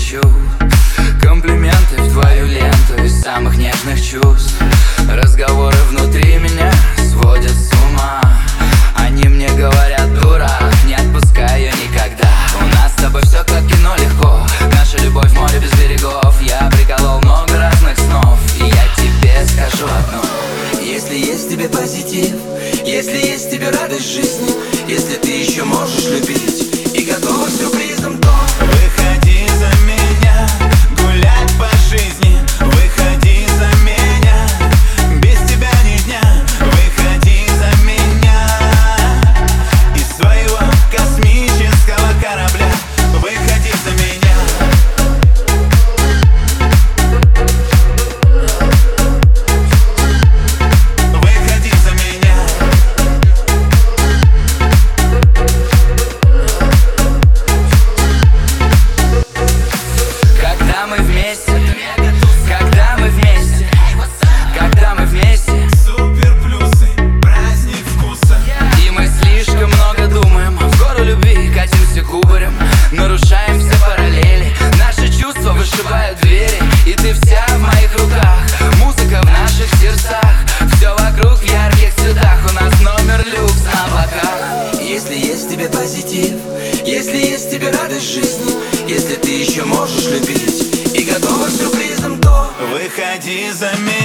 лечу Комплименты в твою ленту из самых нежных чувств. Разговоры внутри меня сводят с ума. Они мне говорят, дурак, не отпускай ее никогда У нас с тобой все как кино легко. Наша любовь море без берегов. Я приколол много разных снов. И я тебе скажу одно. Если есть тебе позитив Если есть тебе радость жизни Если ты еще можешь любить гнев Если есть тебе радость жизни Если ты еще можешь любить И готова к сюрпризам, то Выходи за меня.